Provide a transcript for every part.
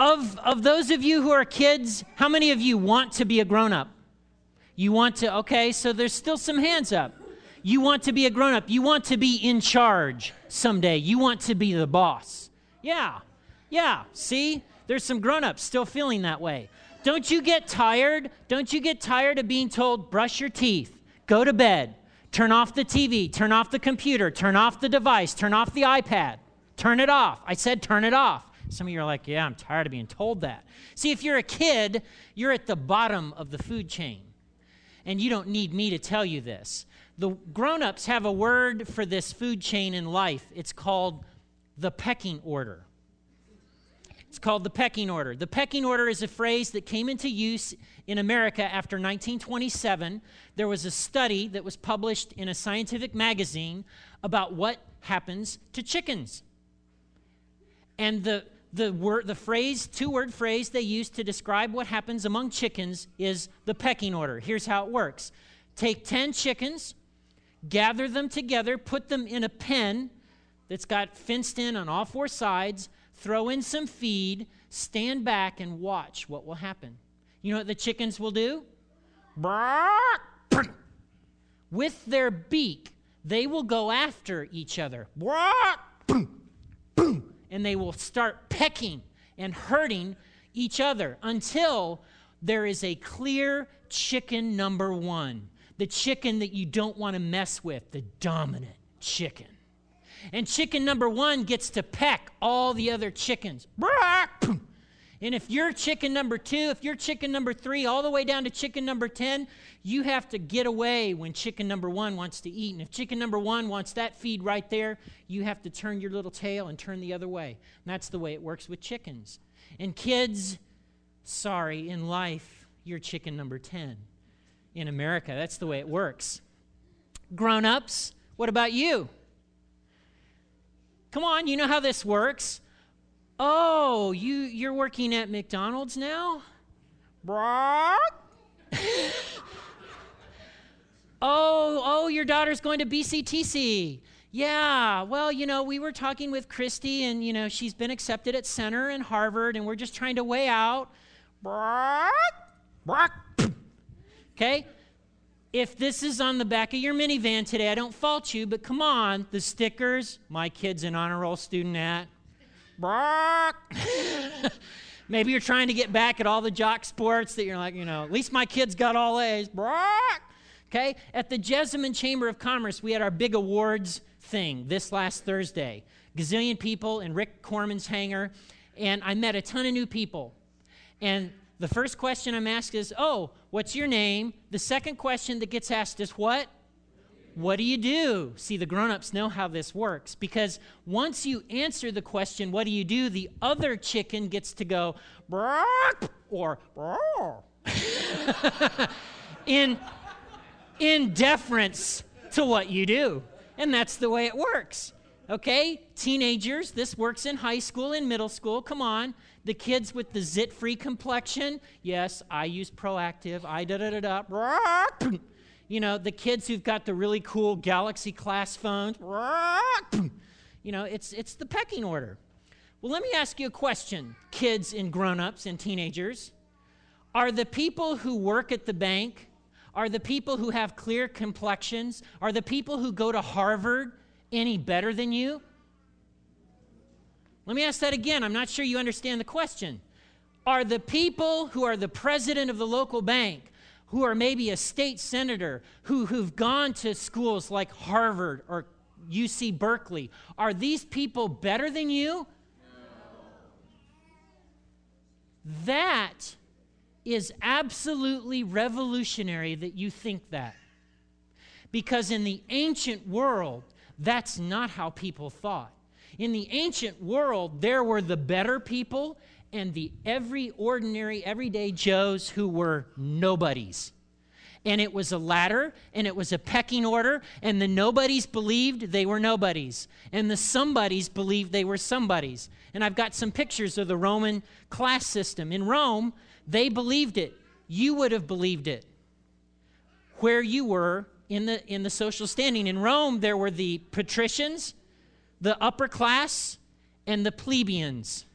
of, of those of you who are kids, how many of you want to be a grown up? You want to, okay, so there's still some hands up. You want to be a grown up. You want to be in charge someday. You want to be the boss. Yeah, yeah, see? There's some grown ups still feeling that way. Don't you get tired? Don't you get tired of being told, brush your teeth, go to bed, turn off the TV, turn off the computer, turn off the device, turn off the iPad, turn it off? I said, turn it off. Some of you are like, yeah, I'm tired of being told that. See, if you're a kid, you're at the bottom of the food chain. And you don't need me to tell you this. The grown ups have a word for this food chain in life. It's called the pecking order. It's called the pecking order. The pecking order is a phrase that came into use in America after 1927. There was a study that was published in a scientific magazine about what happens to chickens. And the the word the phrase two word phrase they use to describe what happens among chickens is the pecking order. Here's how it works. Take 10 chickens gather them together put them in a pen that's got fenced in on all four sides throw in some feed stand back and watch what will happen. You know what the chickens will do? With their beak they will go after each other and they will start pecking and hurting each other until there is a clear chicken number one the chicken that you don't want to mess with, the dominant chicken. And chicken number one gets to peck all the other chickens. And if you're chicken number two, if you're chicken number three, all the way down to chicken number 10, you have to get away when chicken number one wants to eat. And if chicken number one wants that feed right there, you have to turn your little tail and turn the other way. And that's the way it works with chickens. And kids, sorry, in life, you're chicken number 10. In America, that's the way it works. Grown ups, what about you? Come on, you know how this works. Oh, you, you're working at McDonald's now? Brock? oh, oh, your daughter's going to BCTC. Yeah, well, you know, we were talking with Christy, and, you know, she's been accepted at Centre and Harvard, and we're just trying to weigh out. Brock? Brock. Okay? If this is on the back of your minivan today, I don't fault you, but come on, the stickers, my kid's an honor roll student at. Maybe you're trying to get back at all the jock sports that you're like, you know, at least my kids got all A's. Okay? At the Jessamine Chamber of Commerce, we had our big awards thing this last Thursday. Gazillion people in Rick Corman's hangar, and I met a ton of new people. And the first question I'm asked is, Oh, what's your name? The second question that gets asked is, What? What do you do? See, the grown ups know how this works because once you answer the question, What do you do? the other chicken gets to go, Brock! or in, in deference to what you do. And that's the way it works. Okay? Teenagers, this works in high school and middle school. Come on. The kids with the zit free complexion, yes, I use Proactiv. I da da da da. You know, the kids who've got the really cool Galaxy class phones, you know, it's, it's the pecking order. Well, let me ask you a question, kids and grown ups and teenagers. Are the people who work at the bank, are the people who have clear complexions, are the people who go to Harvard any better than you? Let me ask that again. I'm not sure you understand the question. Are the people who are the president of the local bank, who are maybe a state senator, who, who've gone to schools like Harvard or UC Berkeley, are these people better than you? That is absolutely revolutionary that you think that. Because in the ancient world, that's not how people thought. In the ancient world, there were the better people and the every ordinary, everyday Joes who were nobodies. And it was a ladder and it was a pecking order, and the nobodies believed they were nobodies, and the somebodies believed they were somebodies. And I've got some pictures of the Roman class system. In Rome, they believed it. You would have believed it where you were in the, in the social standing. In Rome, there were the patricians, the upper class, and the plebeians.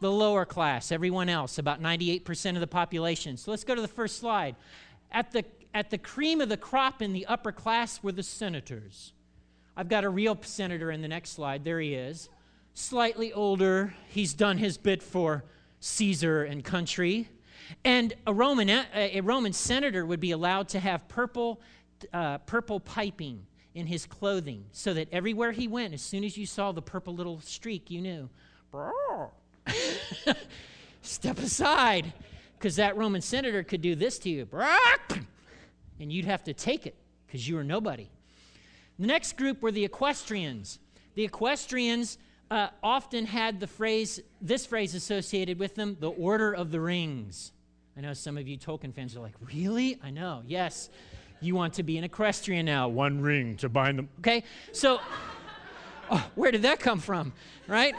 The lower class, everyone else, about 98% of the population. So let's go to the first slide. At the, at the cream of the crop in the upper class were the senators. I've got a real senator in the next slide. There he is. Slightly older. He's done his bit for Caesar and country. And a Roman, a Roman senator would be allowed to have purple, uh, purple piping in his clothing so that everywhere he went, as soon as you saw the purple little streak, you knew, step aside, because that Roman senator could do this to you, and you'd have to take it because you were nobody. The next group were the equestrians. The equestrians uh, often had the phrase, this phrase associated with them, the order of the rings. I know some of you Tolkien fans are like, really? I know, yes. You want to be an equestrian now. One ring to bind them. Okay, so oh, where did that come from, right?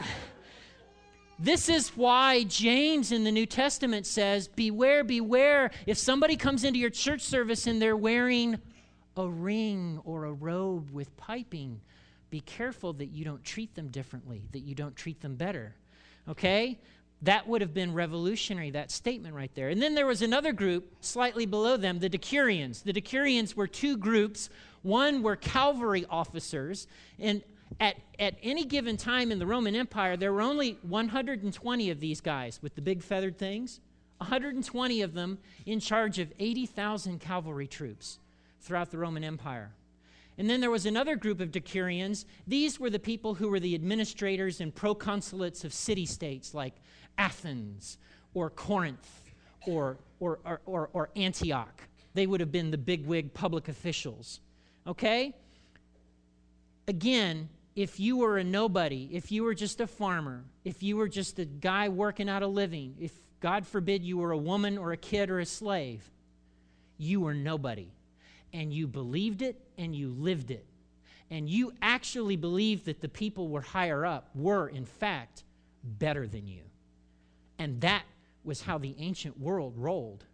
This is why James in the New Testament says, Beware, beware. If somebody comes into your church service and they're wearing a ring or a robe with piping, be careful that you don't treat them differently, that you don't treat them better. Okay? That would have been revolutionary, that statement right there. And then there was another group slightly below them, the Decurions. The Decurions were two groups. One were cavalry officers, and at, at any given time in the Roman Empire, there were only 120 of these guys with the big feathered things, 120 of them in charge of 80,000 cavalry troops throughout the Roman Empire. And then there was another group of decurions. These were the people who were the administrators and proconsulates of city states like Athens or Corinth or, or, or, or, or Antioch. They would have been the bigwig public officials. Okay? Again, if you were a nobody, if you were just a farmer, if you were just a guy working out a living, if God forbid you were a woman or a kid or a slave, you were nobody and you believed it and you lived it. And you actually believed that the people were higher up were, in fact, better than you. And that was how the ancient world rolled.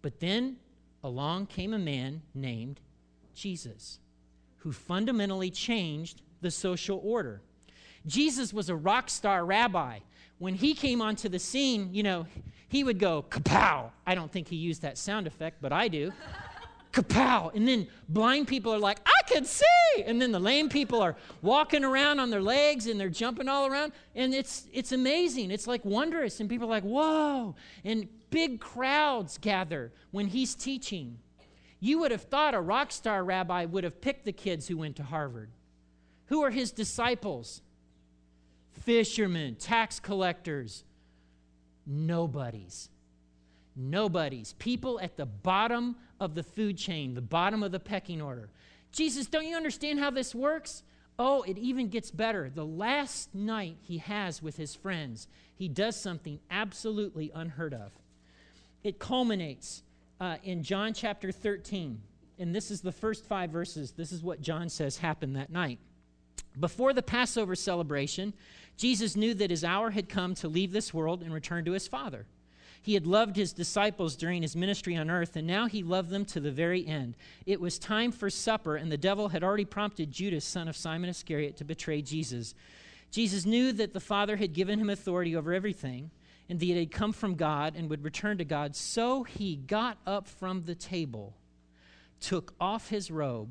But then along came a man named Jesus, who fundamentally changed the social order. Jesus was a rock star rabbi. When he came onto the scene, you know, he would go kapow. I don't think he used that sound effect, but I do kapow. And then blind people are like, I can see. And then the lame people are walking around on their legs and they're jumping all around. And it's, it's amazing. It's like wondrous. And people are like, whoa. And big crowds gather when he's teaching. You would have thought a rock star rabbi would have picked the kids who went to Harvard. Who are his disciples? Fishermen, tax collectors, nobodies. Nobodies. People at the bottom of the food chain, the bottom of the pecking order. Jesus, don't you understand how this works? Oh, it even gets better. The last night he has with his friends, he does something absolutely unheard of. It culminates uh, in John chapter 13. And this is the first five verses. This is what John says happened that night. Before the Passover celebration, Jesus knew that his hour had come to leave this world and return to his Father. He had loved his disciples during his ministry on earth, and now he loved them to the very end. It was time for supper, and the devil had already prompted Judas, son of Simon Iscariot, to betray Jesus. Jesus knew that the Father had given him authority over everything, and that it had come from God and would return to God. So he got up from the table, took off his robe,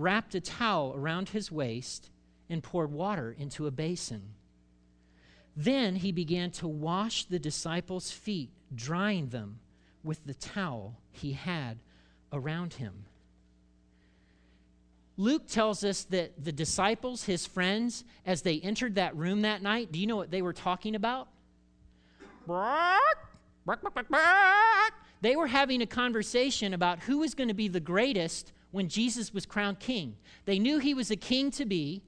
wrapped a towel around his waist, and poured water into a basin. Then he began to wash the disciples' feet drying them with the towel he had around him. Luke tells us that the disciples, his friends, as they entered that room that night, do you know what they were talking about? They were having a conversation about who was going to be the greatest when Jesus was crowned king. They knew he was a king to be,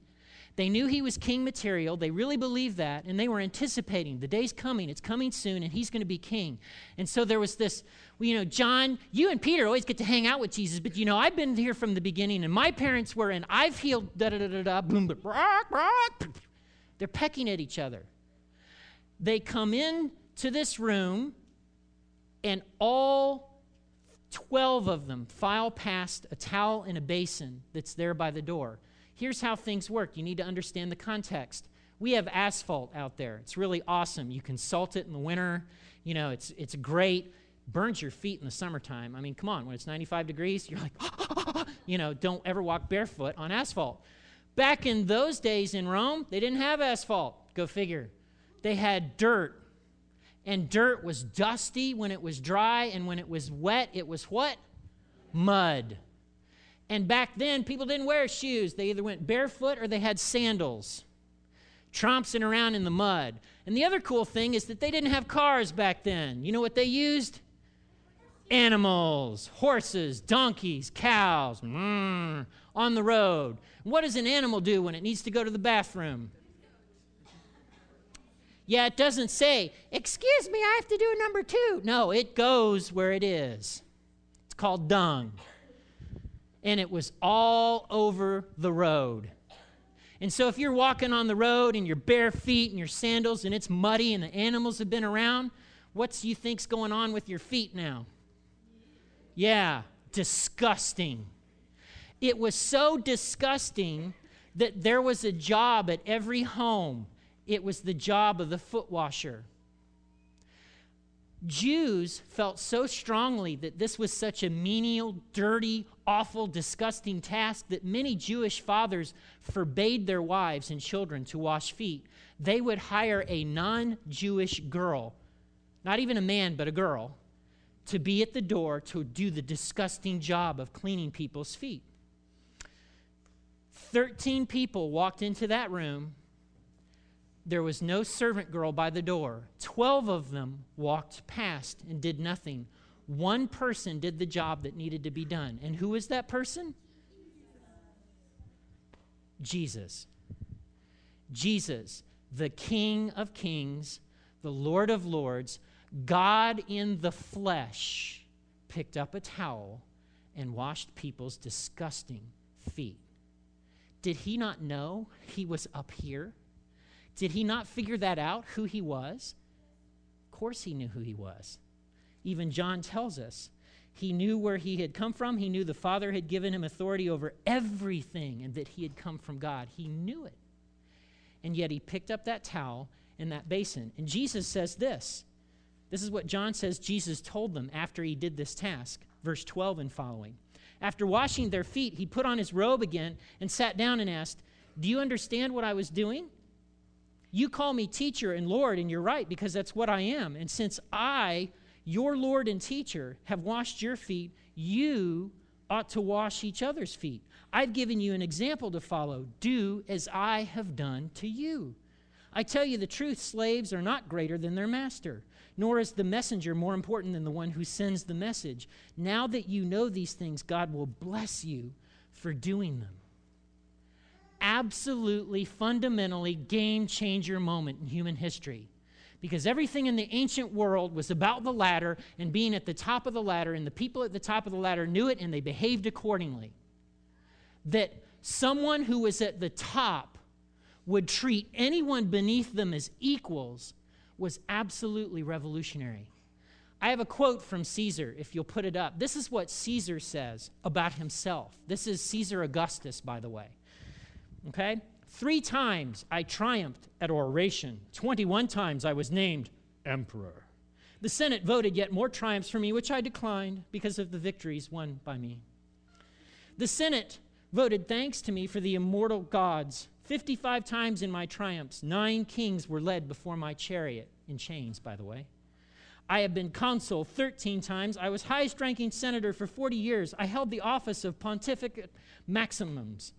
they knew he was king material. They really believed that, and they were anticipating the day's coming. It's coming soon, and he's going to be king. And so there was this, you know, John, you and Peter always get to hang out with Jesus, but you know, I've been here from the beginning, and my parents were, and I've healed da da da da da, boom, rock, rock. They're pecking at each other. They come in to this room, and all 12 of them file past a towel and a basin that's there by the door. Here's how things work. You need to understand the context. We have asphalt out there. It's really awesome. You can salt it in the winter. You know, it's, it's great. Burns your feet in the summertime. I mean, come on, when it's 95 degrees, you're like, you know, don't ever walk barefoot on asphalt. Back in those days in Rome, they didn't have asphalt. Go figure. They had dirt. And dirt was dusty when it was dry, and when it was wet, it was what? Mud. And back then, people didn't wear shoes. They either went barefoot or they had sandals, tromping around in the mud. And the other cool thing is that they didn't have cars back then. You know what they used? Animals, horses, donkeys, cows, mm, on the road. What does an animal do when it needs to go to the bathroom? Yeah, it doesn't say, Excuse me, I have to do a number two. No, it goes where it is. It's called dung. And it was all over the road. And so if you're walking on the road in your bare feet and your sandals and it's muddy and the animals have been around, what do you think's going on with your feet now? Yeah, disgusting. It was so disgusting that there was a job at every home. It was the job of the foot washer. Jews felt so strongly that this was such a menial, dirty, awful, disgusting task that many Jewish fathers forbade their wives and children to wash feet. They would hire a non Jewish girl, not even a man, but a girl, to be at the door to do the disgusting job of cleaning people's feet. 13 people walked into that room. There was no servant girl by the door. 12 of them walked past and did nothing. One person did the job that needed to be done. And who was that person? Jesus. Jesus, the King of Kings, the Lord of Lords, God in the flesh, picked up a towel and washed people's disgusting feet. Did he not know he was up here? Did he not figure that out, who he was? Of course, he knew who he was. Even John tells us he knew where he had come from. He knew the Father had given him authority over everything and that he had come from God. He knew it. And yet he picked up that towel and that basin. And Jesus says this. This is what John says Jesus told them after he did this task, verse 12 and following. After washing their feet, he put on his robe again and sat down and asked, Do you understand what I was doing? You call me teacher and Lord, and you're right, because that's what I am. And since I, your Lord and teacher, have washed your feet, you ought to wash each other's feet. I've given you an example to follow. Do as I have done to you. I tell you the truth, slaves are not greater than their master nor is the messenger more important than the one who sends the message. Now that you know these things, God will bless you for doing them. Absolutely, fundamentally game changer moment in human history. Because everything in the ancient world was about the ladder and being at the top of the ladder, and the people at the top of the ladder knew it and they behaved accordingly. That someone who was at the top would treat anyone beneath them as equals was absolutely revolutionary. I have a quote from Caesar, if you'll put it up. This is what Caesar says about himself. This is Caesar Augustus, by the way. Okay? Three times I triumphed at oration, 21 times I was named emperor. The Senate voted yet more triumphs for me, which I declined because of the victories won by me. The Senate voted thanks to me for the immortal gods 55 times in my triumphs, nine kings were led before my chariot, in chains, by the way. I have been consul 13 times. I was highest ranking senator for 40 years. I held the office of pontificate maximus.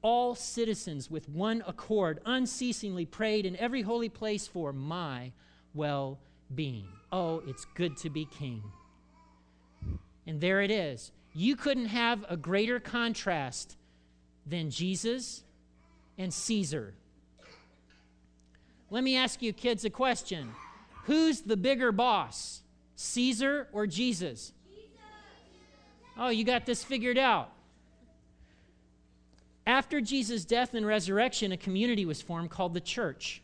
All citizens, with one accord, unceasingly prayed in every holy place for my well being. Oh, it's good to be king. And there it is. You couldn't have a greater contrast than Jesus and Caesar. Let me ask you kids a question. Who's the bigger boss, Caesar or Jesus? Oh, you got this figured out. After Jesus' death and resurrection, a community was formed called the church.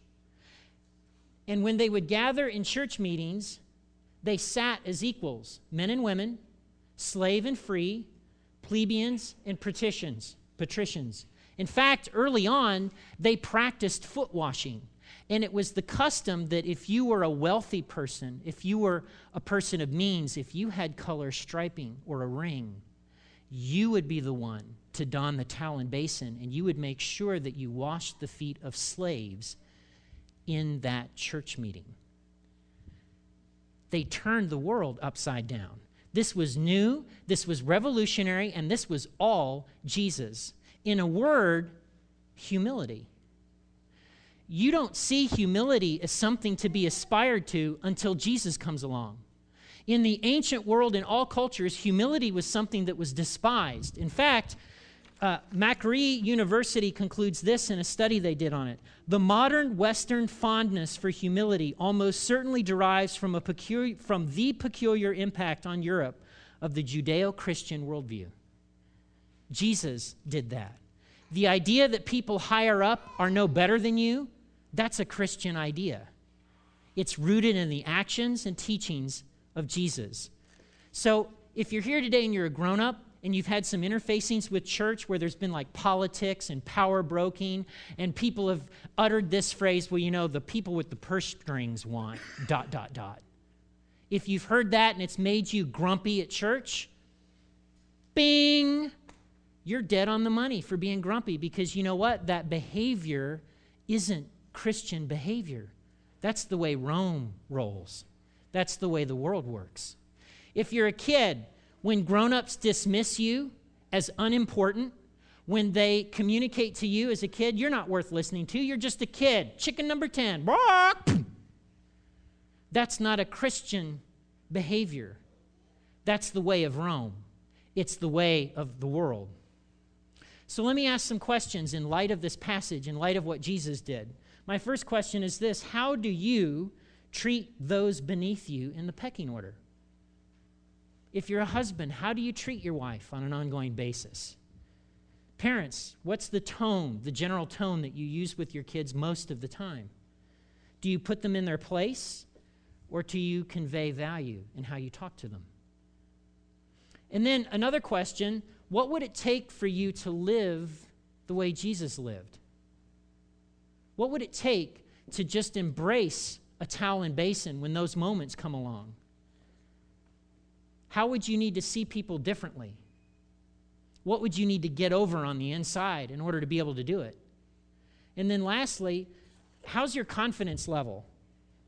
And when they would gather in church meetings, they sat as equals men and women, slave and free, plebeians and patricians. patricians In fact, early on, they practiced foot washing. And it was the custom that if you were a wealthy person, if you were a person of means, if you had color striping or a ring, you would be the one to don the towel and basin, and you would make sure that you washed the feet of slaves in that church meeting. They turned the world upside down. This was new, this was revolutionary, and this was all Jesus. In a word, humility. You don't see humility as something to be aspired to until Jesus comes along. In the ancient world, in all cultures, humility was something that was despised. In fact, uh, Macquarie University concludes this in a study they did on it. The modern Western fondness for humility almost certainly derives from, a peculiar, from the peculiar impact on Europe of the Judeo Christian worldview. Jesus did that. The idea that people higher up are no better than you, that's a Christian idea. It's rooted in the actions and teachings of Jesus. So if you're here today and you're a grown up, and you've had some interfacings with church where there's been like politics and power broking, and people have uttered this phrase, well, you know, the people with the purse strings want dot, dot, dot. If you've heard that and it's made you grumpy at church, bing, you're dead on the money for being grumpy because you know what? That behavior isn't Christian behavior. That's the way Rome rolls, that's the way the world works. If you're a kid when grown-ups dismiss you as unimportant, when they communicate to you as a kid, you're not worth listening to. You're just a kid. Chicken number 10. That's not a Christian behavior. That's the way of Rome. It's the way of the world. So let me ask some questions in light of this passage, in light of what Jesus did. My first question is this How do you treat those beneath you in the pecking order? If you're a husband, how do you treat your wife on an ongoing basis? Parents, what's the tone, the general tone that you use with your kids most of the time? Do you put them in their place or do you convey value in how you talk to them? And then another question what would it take for you to live the way Jesus lived? What would it take to just embrace a towel and basin when those moments come along? How would you need to see people differently? What would you need to get over on the inside in order to be able to do it? And then lastly, how's your confidence level?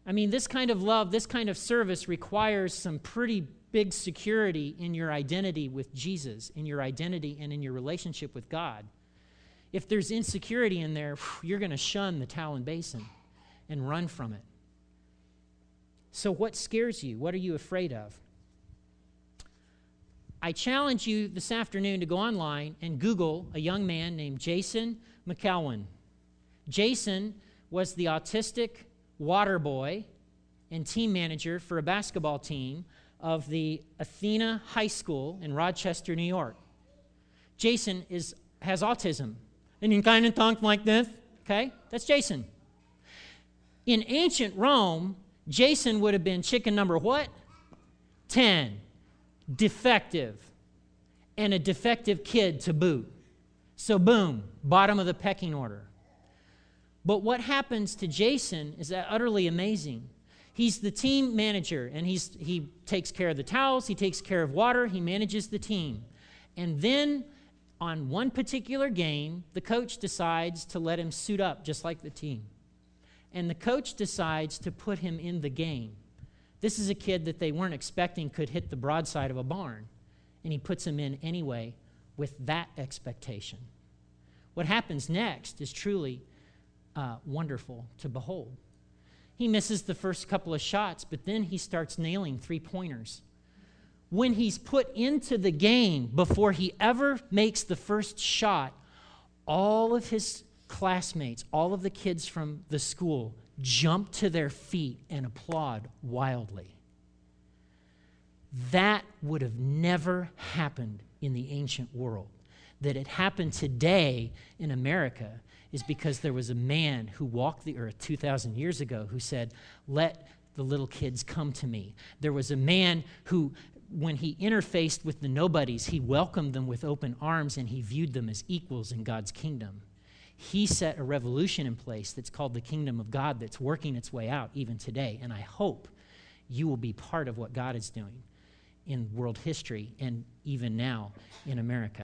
I mean, this kind of love, this kind of service requires some pretty big security in your identity with Jesus, in your identity and in your relationship with God. If there's insecurity in there, you're going to shun the towel and basin and run from it. So, what scares you? What are you afraid of? I challenge you this afternoon to go online and Google a young man named Jason McElwain. Jason was the autistic water boy and team manager for a basketball team of the Athena High School in Rochester, New York. Jason is, has autism, and he kind of talks like this, okay? That's Jason. In ancient Rome, Jason would have been chicken number what? 10 defective, and a defective kid to boot. So, boom, bottom of the pecking order. But what happens to Jason is utterly amazing. He's the team manager, and he's, he takes care of the towels, he takes care of water, he manages the team. And then on one particular game, the coach decides to let him suit up just like the team. And the coach decides to put him in the game. This is a kid that they weren't expecting could hit the broadside of a barn, and he puts him in anyway with that expectation. What happens next is truly uh, wonderful to behold. He misses the first couple of shots, but then he starts nailing three pointers. When he's put into the game before he ever makes the first shot, all of his classmates, all of the kids from the school jump to their feet and applaud wildly. That would have never happened in the ancient world. That it happened today in America is because there was a man who walked the earth 2,000 years ago who said, Let the little kids come to me. There was a man who when he interfaced with the nobodies, he welcomed them with open arms and he viewed them as equals in God's kingdom. He set a revolution in place that's called the kingdom of God that's working its way out even today. And I hope you will be part of what God is doing in world history and even now in America.